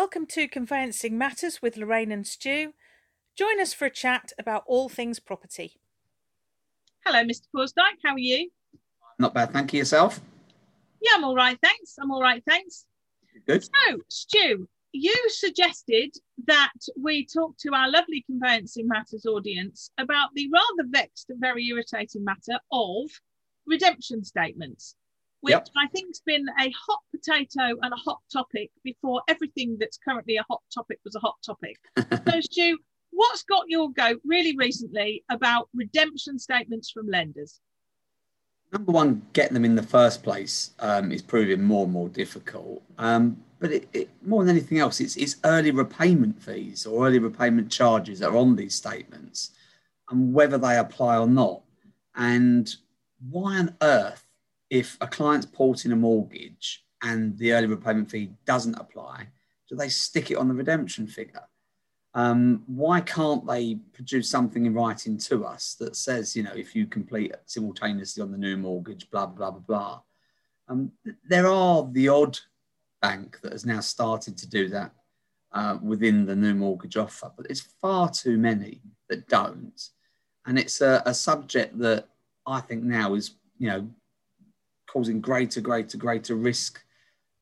Welcome to Conveyancing Matters with Lorraine and Stu. Join us for a chat about all things property. Hello, Mr. Forsdyke. How are you? Not bad, thank you. Yourself? Yeah, I'm all right, thanks. I'm all right, thanks. Good. So, Stu, you suggested that we talk to our lovely Conveyancing Matters audience about the rather vexed and very irritating matter of redemption statements which Yep. I think's been a hot potato and a hot topic before everything that's currently a hot topic was a hot topic. so, Stu, what's got your goat really recently about redemption statements from lenders? Number one, getting them in the first place um, is proving more and more difficult. Um, but it, it, more than anything else, it's, it's early repayment fees or early repayment charges that are on these statements and whether they apply or not. And why on earth, if a client's porting a mortgage and the early repayment fee doesn't apply, do they stick it on the redemption figure? Um, why can't they produce something in writing to us that says, you know, if you complete simultaneously on the new mortgage, blah, blah, blah, blah. Um, there are the odd bank that has now started to do that uh, within the new mortgage offer, but it's far too many that don't. And it's a, a subject that I think now is, you know, causing greater, greater, greater risk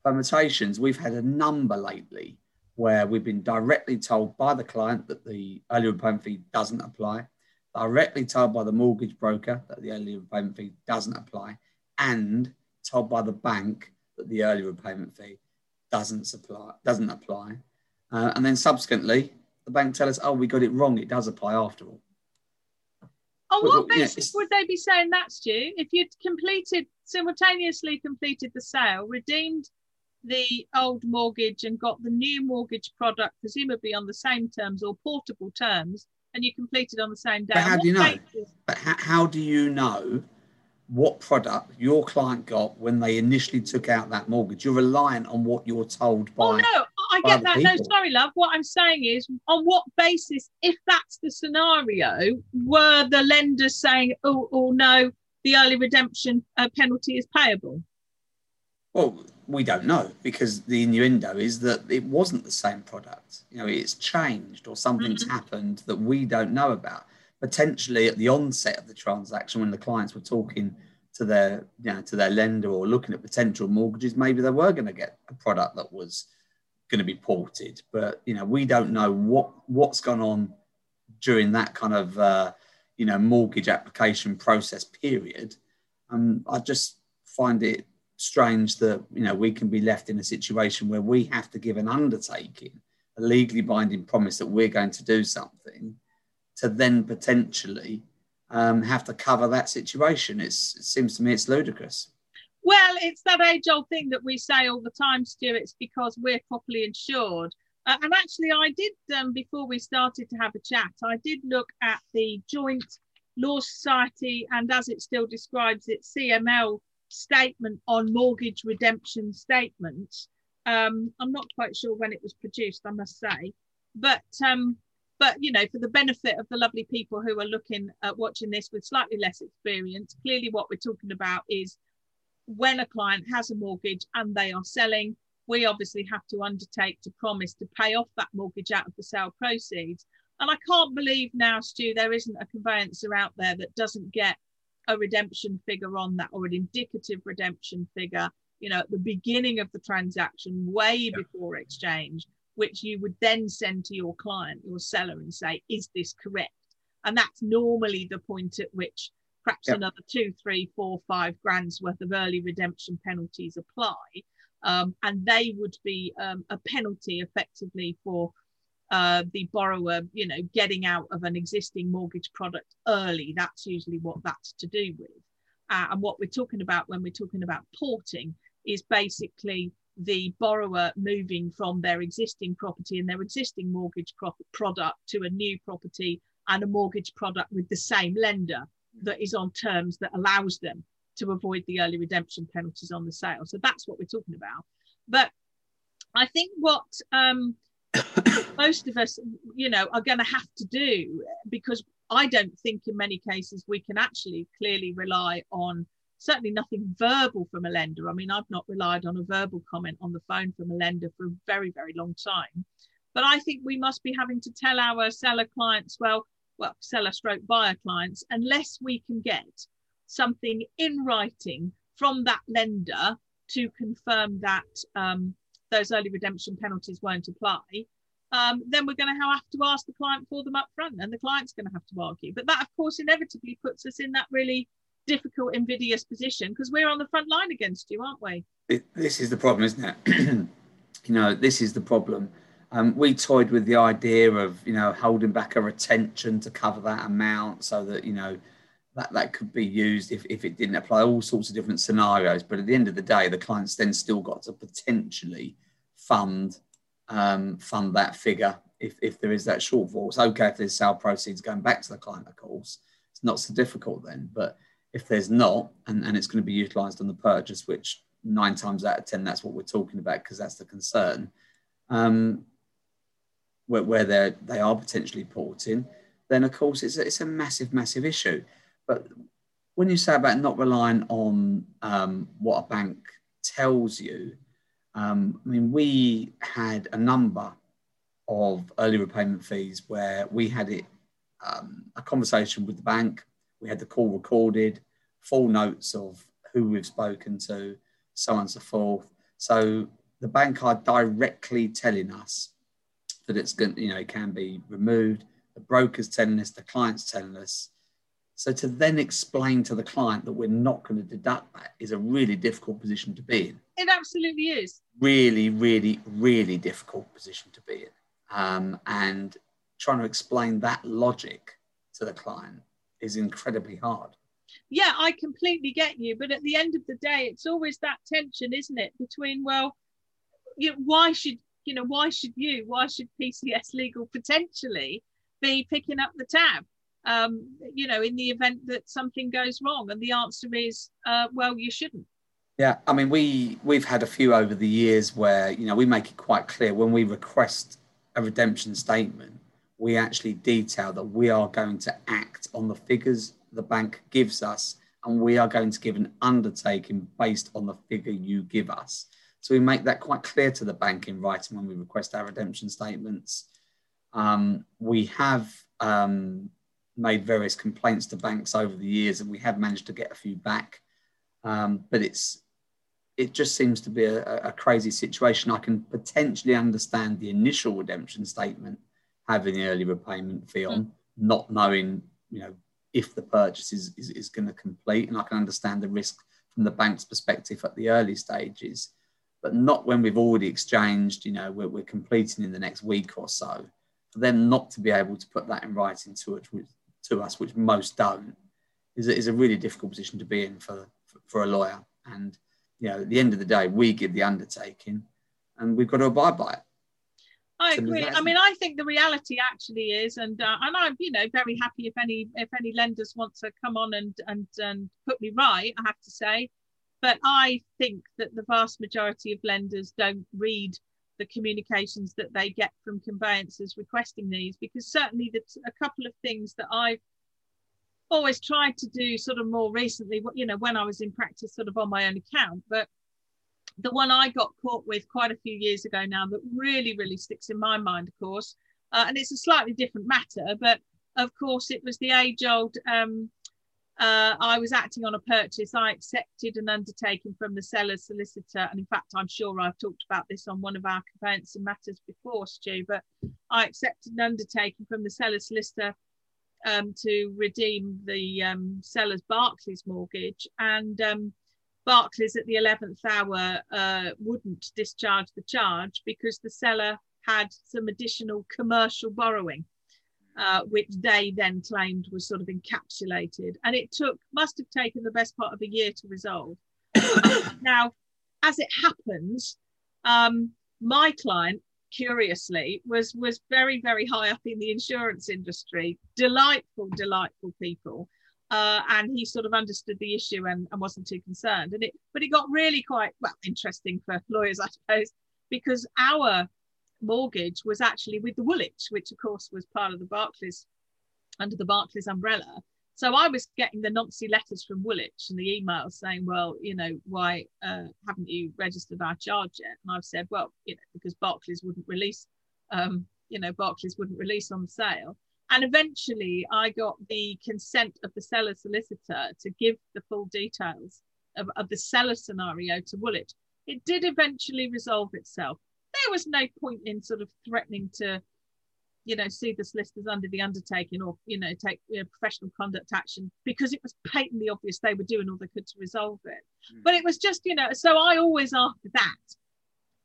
permutations. We've had a number lately where we've been directly told by the client that the early repayment fee doesn't apply, directly told by the mortgage broker that the early repayment fee doesn't apply, and told by the bank that the early repayment fee doesn't supply doesn't apply. Uh, and then subsequently, the bank tell us, "Oh, we got it wrong. It does apply after all." Oh, on what well, yeah, basis would they be saying that, Stu? If you'd completed simultaneously completed the sale, redeemed the old mortgage and got the new mortgage product, presumably on the same terms or portable terms, and you completed on the same day. But how do you know? basis? But how, how do you know what product your client got when they initially took out that mortgage? You're reliant on what you're told oh, by. Oh no, I get that. No, sorry, love. What I'm saying is, on what basis, if that's the scenario, were the lenders saying, "Oh, oh no, the early redemption uh, penalty is payable"? Well, we don't know because the innuendo is that it wasn't the same product. You know, it's changed or something's happened that we don't know about. Potentially at the onset of the transaction, when the clients were talking to their, you know, to their lender or looking at potential mortgages, maybe they were going to get a product that was going to be ported. But you know, we don't know what what's gone on during that kind of uh, you know mortgage application process period. Um, I just find it strange that you know we can be left in a situation where we have to give an undertaking, a legally binding promise that we're going to do something, to then potentially um, have to cover that situation. It's, it seems to me it's ludicrous. Well, it's that age old thing that we say all the time, Stu. It's because we're properly insured. Uh, and actually, I did, um, before we started to have a chat, I did look at the Joint Law Society and as it still describes it, CML statement on mortgage redemption statements. Um, I'm not quite sure when it was produced, I must say. But um, but you know, for the benefit of the lovely people who are looking at watching this with slightly less experience, clearly what we're talking about is when a client has a mortgage and they are selling, we obviously have to undertake to promise to pay off that mortgage out of the sale proceeds. And I can't believe now, Stu, there isn't a conveyancer out there that doesn't get a redemption figure on that or an indicative redemption figure, you know, at the beginning of the transaction, way Yeah. before exchange, which you would then send to your client, your seller, and say, is this correct? And that's normally the point at which perhaps Yep. another two, three, four, five grand's worth of early redemption penalties apply. Um, and they would be um, a penalty effectively for uh, the borrower, you know, getting out of an existing mortgage product early. That's usually what that's to do with. Uh, and what we're talking about when we're talking about porting is basically the borrower moving from their existing property and their existing mortgage pro- product to a new property and a mortgage product with the same lender that is on terms that allows them to avoid the early redemption penalties on the sale. So that's what we're talking about. But I think what um, most of us, you know, are going to have to do because I don't think in many cases we can actually clearly rely on certainly nothing verbal from a lender. I mean, I've not relied on a verbal comment on the phone from a lender for a very, very long time. But I think we must be having to tell our seller clients, well, well, seller stroke buyer clients, unless we can get something in writing from that lender to confirm that um, those early redemption penalties won't apply, um, then we're going to have to ask the client for them up front and the client's going to have to argue. But that, of course, inevitably puts us in that really difficult, invidious position because we're on the front line against you, aren't we? This is the problem, isn't it? you know, this is the problem. Um, we toyed with the idea of, you know, holding back a retention to cover that amount so that, you know, that, that could be used if, if it didn't apply all sorts of different scenarios. But at the end of the day, the client's then still got to potentially fund um, fund that figure if, if there is that shortfall. It's okay if there's sale proceeds going back to the client, of course. It's not so difficult then. But if there's not, and, and it's going to be utilized on the purchase, which nine times out of 10, that's what we're talking about because that's the concern, um, where, where they're, they are potentially porting, then of course it's a, it's a massive, massive issue. But when you say about not relying on um, what a bank tells you, um, I mean, we had a number of early repayment fees where we had it um, a conversation with the bank. We had the call recorded, full notes of who we've spoken to, so on and so forth. So the bank are directly telling us that it's going, you know, it can be removed. The broker's telling us, the client's telling us. So to then explain to the client that we're not going to deduct that is a really difficult position to be in. It absolutely is. Really, really, really difficult position to be in. Um, and trying to explain that logic to the client is incredibly hard. Yeah, I completely get you. But at the end of the day, it's always that tension, isn't it? Between, well, you know, why should you know, why should you, why should PCS Legal potentially be picking up the tab? um, you know, in the event that something goes wrong? And the answer is, uh, well, you shouldn't. Yeah, I mean, we we've had a few over the years where you know we make it quite clear when we request a redemption statement, we actually detail that we are going to act on the figures the bank gives us, and we are going to give an undertaking based on the figure you give us. So we make that quite clear to the bank in writing when we request our redemption statements. Um, we have um, made various complaints to banks over the years, and we have managed to get a few back. Um, but it's it just seems to be a, a, crazy situation. I can potentially understand the initial redemption statement having the early repayment fee on, mm. not knowing you know if the purchase is, is, is going to complete, and I can understand the risk from the bank's perspective at the early stages, but not when we've already exchanged. You know, we're, we're completing in the next week or so. For them not to be able to put that in writing to it, to us, which most don't, is a, is a really difficult position to be in for, for, for a lawyer. And you know, at the end of the day, we give the undertaking, and we've got to abide by it. I agree. I mean, I think the reality actually is, and uh, and I'm you know very happy if any if any lenders want to come on and and and put me right. I have to say, but I think that the vast majority of lenders don't read the communications that they get from conveyancers requesting these because certainly the, a couple of things that I've always tried to do sort of more recently you know when I was in practice sort of on my own account but the one I got caught with quite a few years ago now that really really sticks in my mind of course uh, and it's a slightly different matter but of course it was the age old um, uh, I was acting on a purchase. I accepted an undertaking from the seller's solicitor. And in fact, I'm sure I've talked about this on one of our events conveyancing matters before, Stu, but I accepted an undertaking from the seller's solicitor um, to redeem the um, seller's Barclays mortgage. And um, Barclays at the 11th hour uh, wouldn't discharge the charge because the seller had some additional commercial borrowing uh, which they then claimed was sort of encapsulated. And it took, must have taken the best part of a year to resolve. now, as it happens, um, my client, curiously, was was very, very high up in the insurance industry. Delightful, delightful people. Uh, and he sort of understood the issue and, and wasn't too concerned. And it, but it got really quite well interesting for lawyers, I suppose, because our mortgage was actually with the Woolwich, which of course was part of the Barclays, under the Barclays umbrella. So I was getting the Nancy letters from Woolwich and the emails saying, well, you know, why uh, haven't you registered our charge yet? And I've said, well, you know, because Barclays wouldn't release, um, you know, Barclays wouldn't release on sale. And eventually I got the consent of the seller solicitor to give the full details of, of the seller scenario to Woolwich. It did eventually resolve itself. There was no point in sort of threatening to you know, sue the solicitors under the undertaking or, you know, take you know, professional conduct action because it was patently obvious they were doing all they could to resolve it. Mm. But it was just, you know, so I always, after that,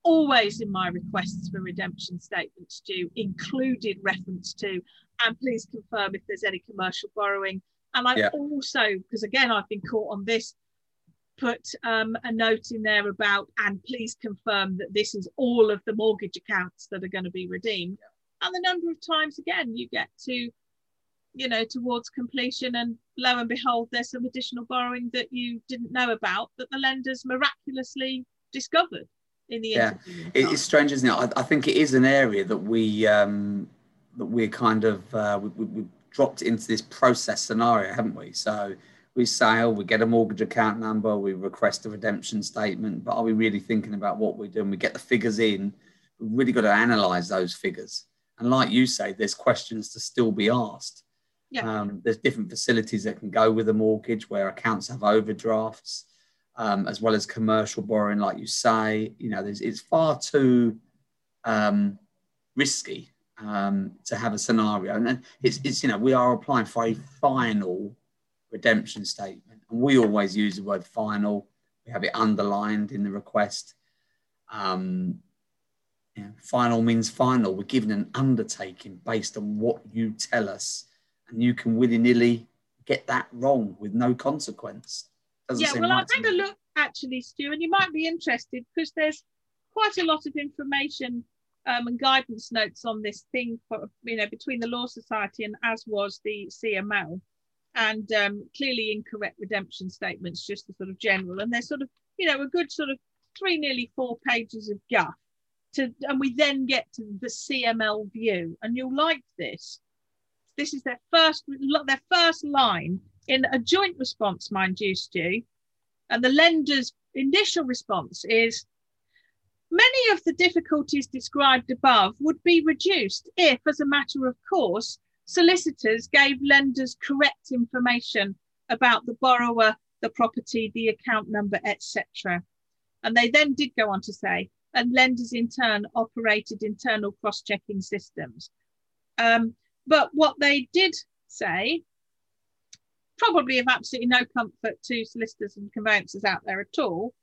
always in my requests for redemption statements due included reference to, and please confirm if there's any commercial borrowing. And I yeah. also, because again, I've been caught on this, put um, a note in there about, and please confirm that this is all of the mortgage accounts that are going to be redeemed. And the number of times again you get to you know towards completion and lo and behold there's some additional borrowing that you didn't know about that the lenders miraculously discovered in the yeah. it's strange isn't it? I, I, think it is an area that we um that we're kind of uh, we, we, we dropped into this process scenario haven't we? So we sale we get a mortgage account number we request a redemption statement but are we really thinking about what we're doing we get the figures in we've really got to analyze those figures and like you say, there's questions to still be asked. Yeah. Um, there's different facilities that can go with a mortgage where accounts have overdrafts, um, as well as commercial borrowing, like you say. You know, it's far too um, risky um, to have a scenario, and it's, it's you know we are applying for a final redemption statement, and we always use the word final. We have it underlined in the request. Um, final means final. We're given an undertaking based on what you tell us, and you can willy nilly get that wrong with no consequence. Doesn't yeah, well, right I've had a look actually, Stu, and you might be interested because there's quite a lot of information um, and guidance notes on this thing, for, you know, between the Law Society and as was the CML, and um, clearly incorrect redemption statements, just the sort of general, and they're sort of, you know, a good sort of three, nearly four pages of guff to, and we then get to the CML view, and you'll like this. This is their first their first line in a joint response, mind you, Stu, and the lender's initial response is. Many of the difficulties described above would be reduced if, as a matter of course, solicitors gave lenders correct information about the borrower, the property, the account number, etc. And they then did go on to say and lenders in turn operated internal cross-checking systems. Um, but what they did say, probably of absolutely no comfort to solicitors and conveyancers out there at all,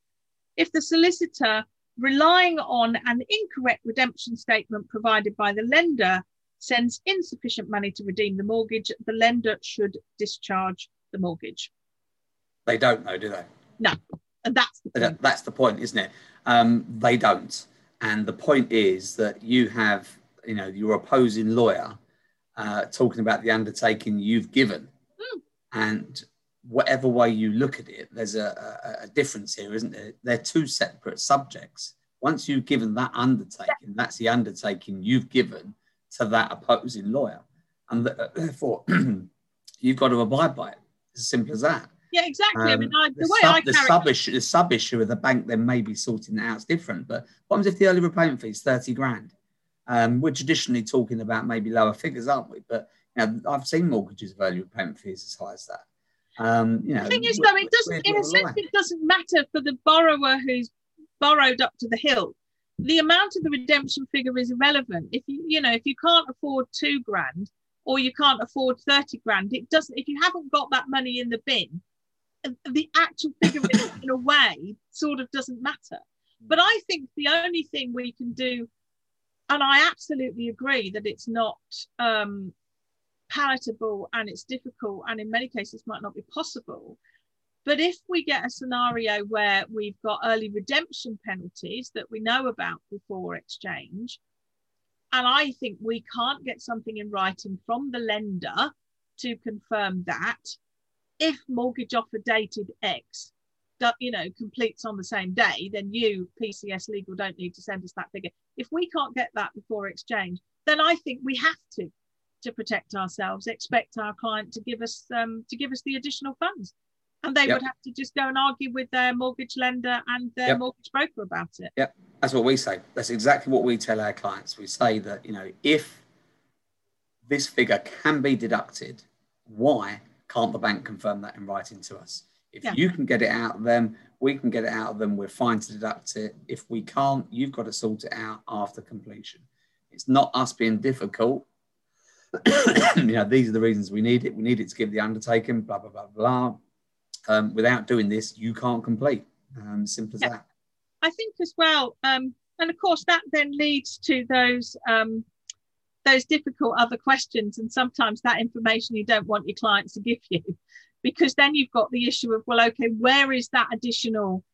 if the solicitor relying on an incorrect redemption statement provided by the lender sends insufficient money to redeem the mortgage, the lender should discharge the mortgage. They don't know, do they? No. And that's the point. That's the point, isn't it? Um, they don't. And the point is that you have, you know, your opposing lawyer uh, talking about the undertaking you've given. Mm. And whatever way you look at it, there's a, a, a, difference here, isn't there? They're two separate subjects. Once you've given that undertaking, that's the undertaking you've given to that opposing lawyer. And therefore, you've got to abide by it. It's as simple as that. Yeah, exactly. Um, I mean, I, the, the, way sub, I the sub issue, the sub issue of the bank then maybe sorting that out is different. But what happens if the early repayment fee is thirty grand? Um, we're traditionally talking about maybe lower figures, aren't we? But you know, I've seen mortgages of early repayment fees as high as that. Um, you know, the thing is, though, it doesn't. In a sense, it doesn't matter for the borrower who's borrowed up to the hilt. The amount of the redemption figure is irrelevant. If you, you know, if you can't afford two grand or you can't afford thirty grand, it doesn't. If you haven't got that money in the bin, the actual figure in a way sort of doesn't matter. But I think the only thing we can do, and I absolutely agree that it's not um, palatable and it's difficult, and in many cases might not be possible. But if we get a scenario where we've got early redemption penalties that we know about before exchange, and I think we can't get something in writing from the lender to confirm that, if mortgage offer dated X, you know, completes on the same day, then you, PCS Legal, don't need to send us that figure. If we can't get that before exchange, then I think we have to. to protect ourselves, expect our client to give us um, to give us the additional funds, and they Yep. would have to just go and argue with their mortgage lender and their Yep. mortgage broker about it. Yeah, that's what we say. That's exactly what we tell our clients. We say that, you know, if this figure can be deducted, why can't the bank confirm that in writing to us? If Yeah. you can get it out of them, we can get it out of them, we're fine to deduct it. If we can't, you've got to sort it out after completion. It's not us being difficult. you know, these are the reasons we need it. We need it to give the undertaking, blah, blah, blah, blah. Um, without doing this, you can't complete. Um, simple as Yeah. that. I think as well, um, and of course that then leads to those um, those difficult other questions, and sometimes that information you don't want your clients to give you, because then you've got the issue of well, okay, where is that additional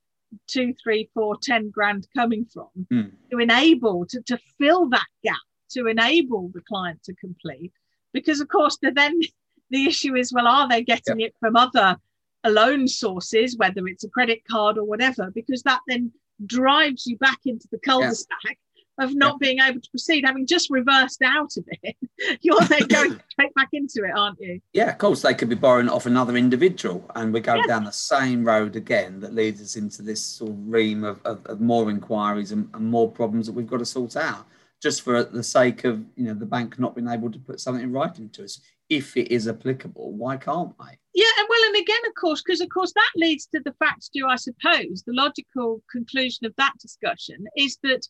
two, three, four, ten grand coming from Hmm. to enable to, to fill that gap to enable the client to complete? Because of course, the, then the issue is well, are they getting it from other loan sources, whether it's a credit card or whatever, because that then drives you back into the cul-de-sac of not being able to proceed, having just reversed out of it. You're then going straight back into it, aren't you? Yeah, of course, they could be borrowing off another individual, and we go Yeah. down the same road again that leads us into this sort of ream of, of, of more inquiries and, and more problems that we've got to sort out, just for the sake of you know the bank not being able to put something in writing to us. If it is applicable, why can't I? Yeah, and well, and again, of course, because of course that leads to the fact, do I suppose, the logical conclusion of that discussion is that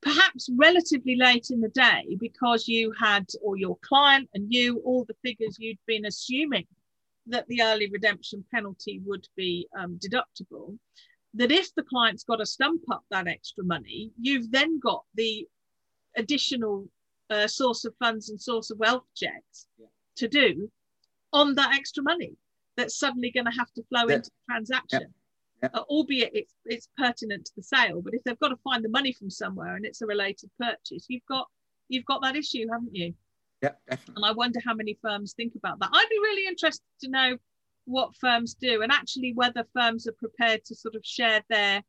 perhaps relatively late in the day, because you had, or your client and you, all the figures you'd been assuming that the early redemption penalty would be um, deductible, that if the client's got to stump up that extra money, you've then got the additional uh, source of funds and source of wealth checks Yeah. to do on that extra money that's suddenly going to have to flow Yeah. into the transaction. Yeah. Uh, albeit it's it's pertinent to the sale, but if they've got to find the money from somewhere and it's a related purchase, you've got you've got that issue, haven't you? Yeah, definitely. And I wonder how many firms think about that. I'd be really interested to know what firms do and actually whether firms are prepared to sort of share their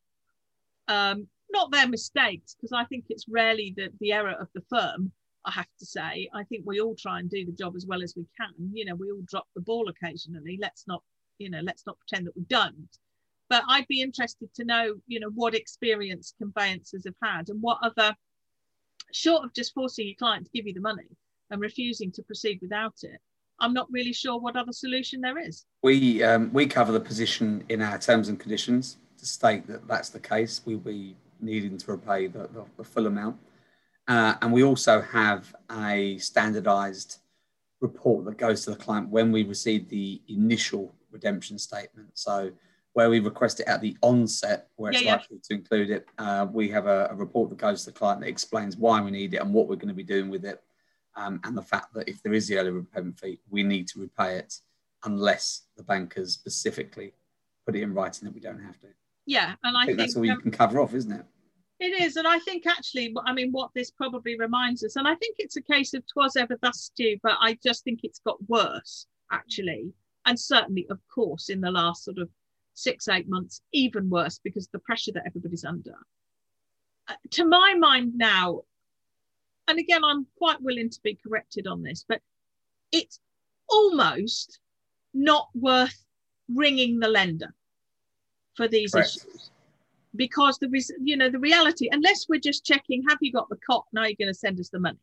um, not their mistakes, because I think it's rarely the, the error of the firm, I have to say. I think we all try and do the job as well as we can. You know, we all drop the ball occasionally. Let's not, you know, let's not pretend that we don't. But I'd be interested to know, you know, what experience conveyancers have had and what other, short of just forcing your client to give you the money and refusing to proceed without it, I'm not really sure what other solution there is. We um, we cover the position in our terms and conditions to state that that's the case. We'll be needing to repay the, the, the full amount, uh, and we also have a standardised report that goes to the client when we receive the initial redemption statement. So where we request it at the onset, where it's Yeah, yeah. likely to include it, uh, we have a, a report that goes to the client that explains why we need it and what we're going to be doing with it, um, and the fact that if there is the early repayment fee, we need to repay it unless the bankers specifically put it in writing that we don't have to. Yeah, and I, I think that's all um, you can cover off, isn't it? It is, and I think actually, I mean, what this probably reminds us, and I think it's a case of twas ever thus, Stu, but I just think it's got worse, actually, and certainly, of course, in the last sort of six, eight months, even worse because of the pressure that everybody's under. Uh, to my mind now, and again, I'm quite willing to be corrected on this, but it's almost not worth ringing the lender for these Correct. issues because the res- you know the reality unless we're just checking have you got the cot now you're going to send us the money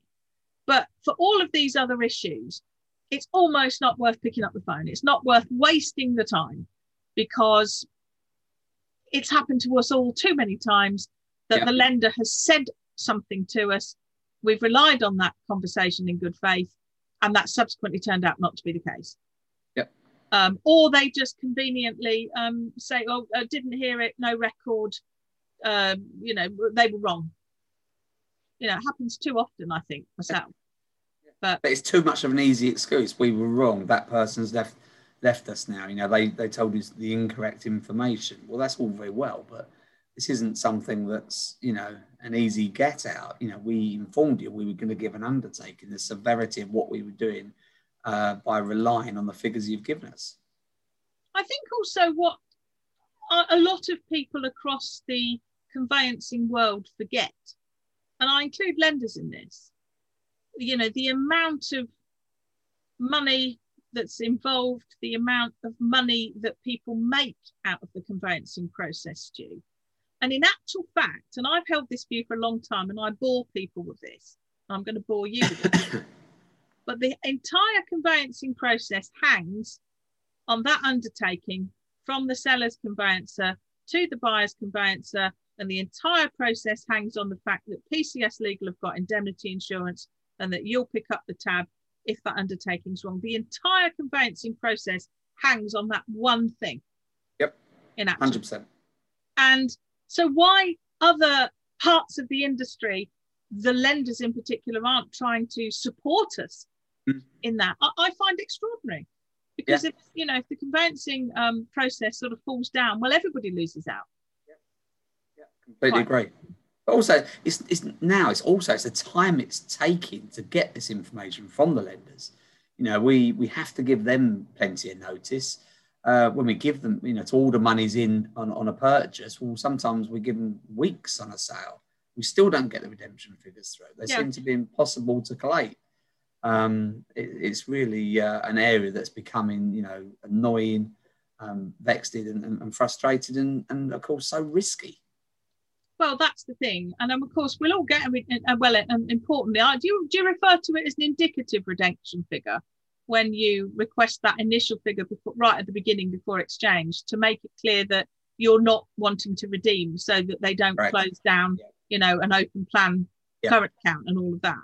but for all of these other issues it's almost not worth picking up the phone it's not worth wasting the time because it's happened to us all too many times that Yeah. the lender has said something to us we've relied on that conversation in good faith and that subsequently turned out not to be the case. Um, or they just conveniently um, say, "Oh, I didn't hear it, no record." Um, you know, they were wrong. You know, it happens too often. I think myself. But it's too much of an easy excuse. We were wrong. That person's left left us now. You know, they they told us the incorrect information. Well, that's all very well, but this isn't something that's you know an easy get out. You know, we informed you we were going to give an undertaking. The severity of what we were doing uh, by relying on the figures you've given us. I think also what a lot of people across the conveyancing world forget, and I include lenders in this, you know, the amount of money that's involved, the amount of money that people make out of the conveyancing process, Stu. And in actual fact, and I've held this view for a long time, and I bore people with this, I'm going to bore you with it. but the entire conveyancing process hangs on that undertaking from the seller's conveyancer to the buyer's conveyancer, and the entire process hangs on the fact that PCS Legal have got indemnity insurance and that you'll pick up the tab if that undertaking's wrong. The entire conveyancing process hangs on that one thing. Yep. In action. 100%. And so, why other parts of the industry, the lenders in particular, aren't trying to support us mm. in that? I, I, find extraordinary. Because yeah. if you know if the conveyancing um, process sort of falls down, well, everybody loses out. Yeah, yeah completely agree. But also, it's, it's now it's also it's the time it's taking to get this information from the lenders. You know, we we have to give them plenty of notice. Uh, when we give them, you know, to all the money's in on, on a purchase, well, sometimes we give them weeks on a sale. We still don't get the redemption figures through. They yeah. seem to be impossible to collate. Um, it, it's really uh, an area that's becoming, you know, annoying, um, vexed and, and, frustrated, and, and of course, so risky. Well, that's the thing, and um, of course we'll all get uh, well. Um, importantly, do you do you refer to it as an indicative redemption figure when you request that initial figure before, right at the beginning before exchange to make it clear that you're not wanting to redeem, so that they don't right. close down, yeah. you know, an open plan yeah. current account and all of that.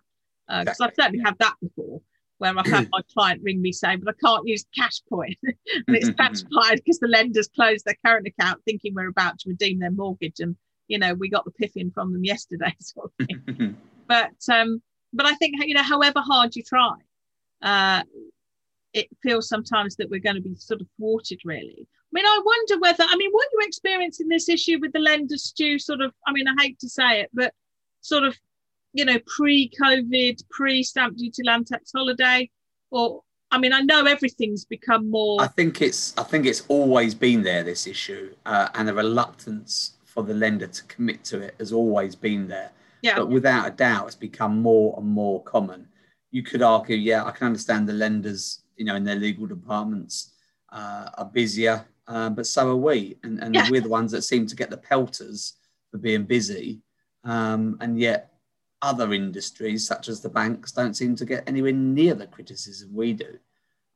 Because uh, exactly. I've certainly had that before, where I've had my client ring me saying, "But I can't use cash point," and it's transpired because the lenders closed their current account thinking we're about to redeem their mortgage and you know we got the piffing from them yesterday sort of thing. but um but i think you know however hard you try uh it feels sometimes that we're going to be sort of thwarted really i mean i wonder whether i mean what you experiencing this issue with the lenders Stu sort of i mean i hate to say it but sort of you know pre-covid pre-stamp duty land tax holiday or I mean, I know everything's become more. I think it's. I think it's always been there. This issue uh, and the reluctance for the lender to commit to it has always been there. Yeah. But without a doubt, it's become more and more common. You could argue, yeah, I can understand the lenders, you know, in their legal departments uh, are busier, uh, but so are we. And, and yeah. we're the ones that seem to get the pelters for being busy. Um, and yet, other industries, such as the banks, don't seem to get anywhere near the criticism we do.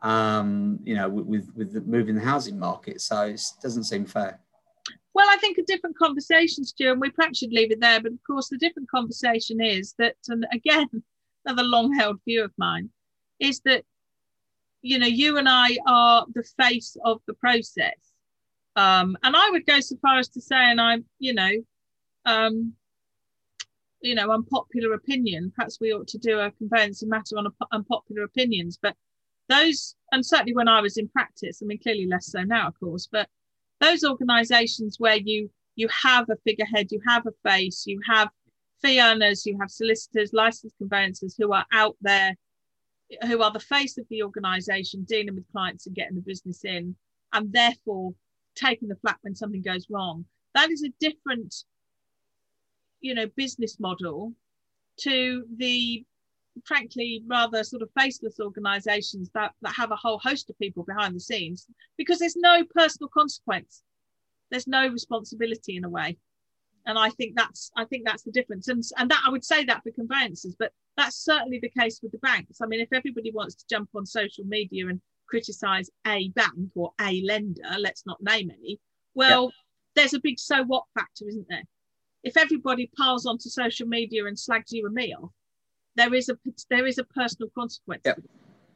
Um, you know, with with, the moving the housing market, so it doesn't seem fair. Well, I think a different conversation, Stu, and we perhaps should leave it there. But of course, the different conversation is that, and again, another long held view of mine, is that, you know, you and I are the face of the process. Um, and I would go so far as to say, and I'm, you know, um, you know, unpopular opinion. Perhaps we ought to do a conveyancing matter on unpopular opinions. But those, and certainly when I was in practice, I mean, clearly less so now, of course, but those organizations where you you have a figurehead you have a face you have fee earners you have solicitors licensed conveyancers who are out there who are the face of the organization dealing with clients and getting the business in and therefore taking the flak when something goes wrong that is a different you know business model to the frankly rather sort of faceless organizations that, that have a whole host of people behind the scenes because there's no personal consequence. There's no responsibility in a way. And i think that's i think that's the difference. And, and that i would say that for conveyancers but that's certainly the case with the banks. I mean if everybody wants to jump on social media and criticize a bank or a lender let's not name any well there's a big so what factor isn't there if everybody piles onto social media and slags you and me off there is a there is a personal consequence. Yep.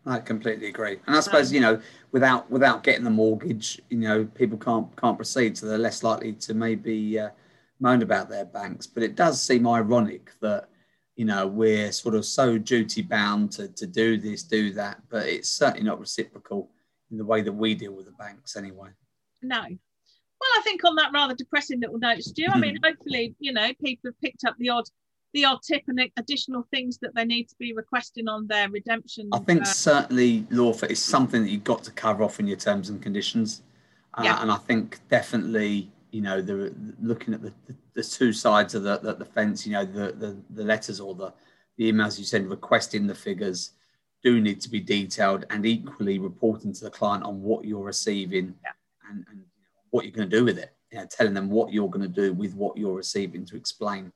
I completely agree, and I suppose um, you know, without without getting the mortgage, you know, people can't can't proceed, so they're less likely to maybe uh, moan about their banks. But it does seem ironic that you know we're sort of so duty bound to to do this, do that, but it's certainly not reciprocal in the way that we deal with the banks, anyway. No. Well, I think on that rather depressing little note, Stu. I mean, hopefully, you know, people have picked up the odd the odd tip and additional things that they need to be requesting on their redemption? I think uh, certainly lawfare is something that you've got to cover off in your terms and conditions. Uh, yeah. And I think definitely, you know, the looking at the, the, the two sides of the, the, the, fence, you know, the, the, the letters or the, the emails you send requesting the figures do need to be detailed and equally reporting to the client on what you're receiving Yeah. and, and what you're going to do with it. You know, telling them what you're going to do with what you're receiving to explain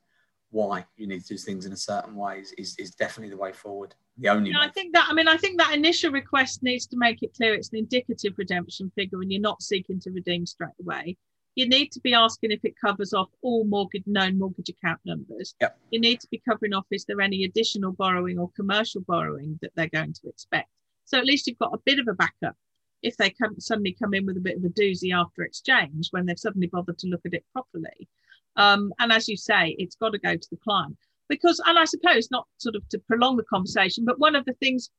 why you need to do things in a certain way is, is, is definitely the way forward. The only Yeah, way. I think that. I mean, I think that initial request needs to make it clear it's an indicative redemption figure, and you're not seeking to redeem straight away. You need to be asking if it covers off all mortgage known mortgage account numbers. Yep. You need to be covering off is there any additional borrowing or commercial borrowing that they're going to expect. So at least you've got a bit of a backup if they come suddenly come in with a bit of a doozy after exchange when they've suddenly bothered to look at it properly. Um, and as you say, it's got to go to the client because, and I suppose not sort of to prolong the conversation, but one of the things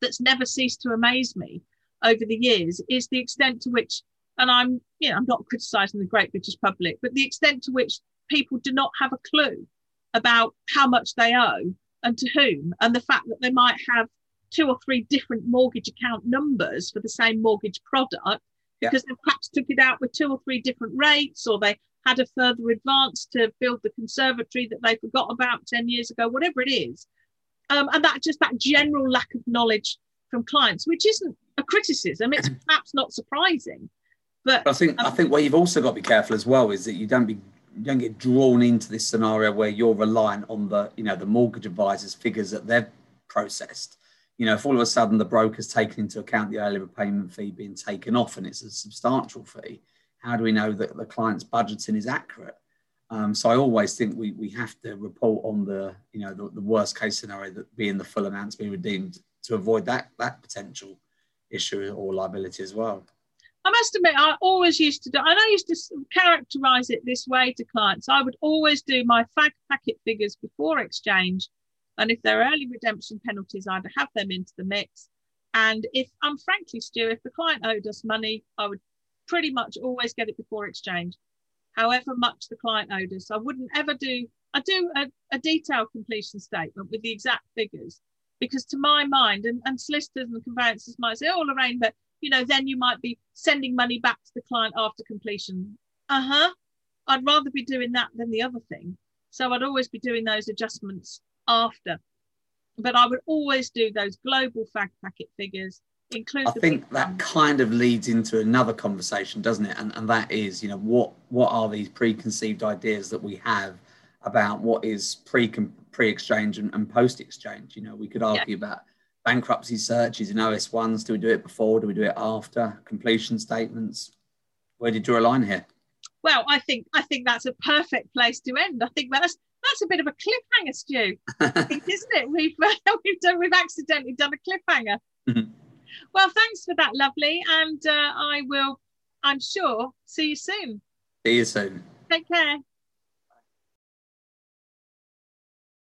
that's never ceased to amaze me over the years is the extent to which, and I'm, you know, I'm not criticizing the great British public, but the extent to which people do not have a clue about how much they owe and to whom, and the fact that they might have two or three different mortgage account numbers for the same mortgage product Yeah. because they perhaps took it out with two or three different rates or they had a further advance to build the conservatory that they forgot about 10 years ago, whatever it is. Um, and that just that general lack of knowledge from clients, which isn't a criticism, it's perhaps not surprising. But But I think I think what you've also got to be careful as well is that you don't be you don't get drawn into this scenario where you're reliant on the you know the mortgage advisors figures that they've processed. You know, if all of a sudden the broker's taken into account the early repayment fee being taken off and it's a substantial fee, how do we know that the client's budgeting is accurate? Um, so I always think we, we have to report on the you know the, the worst case scenario that being the full amounts being redeemed to avoid that that potential issue or liability as well. I must admit, I always used to do, and I used to characterize it this way to clients. I would always do my fag packet figures before exchange. And if there are early redemption penalties, I'd have them into the mix. And if I'm frankly, Stu, if the client owed us money, I would pretty much always get it before exchange, however much the client owed us. I wouldn't ever do, I do a, a detailed completion statement with the exact figures because to my mind, and, and solicitors and conveyancers might say, oh, Lorraine, but you know, then you might be sending money back to the client after completion. Uh huh. I'd rather be doing that than the other thing. So I'd always be doing those adjustments after. But I would always do those global fag packet figures, include I think that ones. kind of leads into another conversation, doesn't it? And, and that is, you know, what what are these preconceived ideas that we have about what is pre pre exchange and, and post exchange? You know, we could argue about bankruptcy searches in OS ones. Do we do it before? Do we do it after completion statements? Where do you draw a line here? Well, I think I think that's a perfect place to end. I think that's that's a bit of a cliffhanger, Stu, isn't it? We've we've done we've accidentally done a cliffhanger. Mhm. Well, thanks for that, lovely, and uh, I will, I'm sure, see you soon. See you soon. Take care.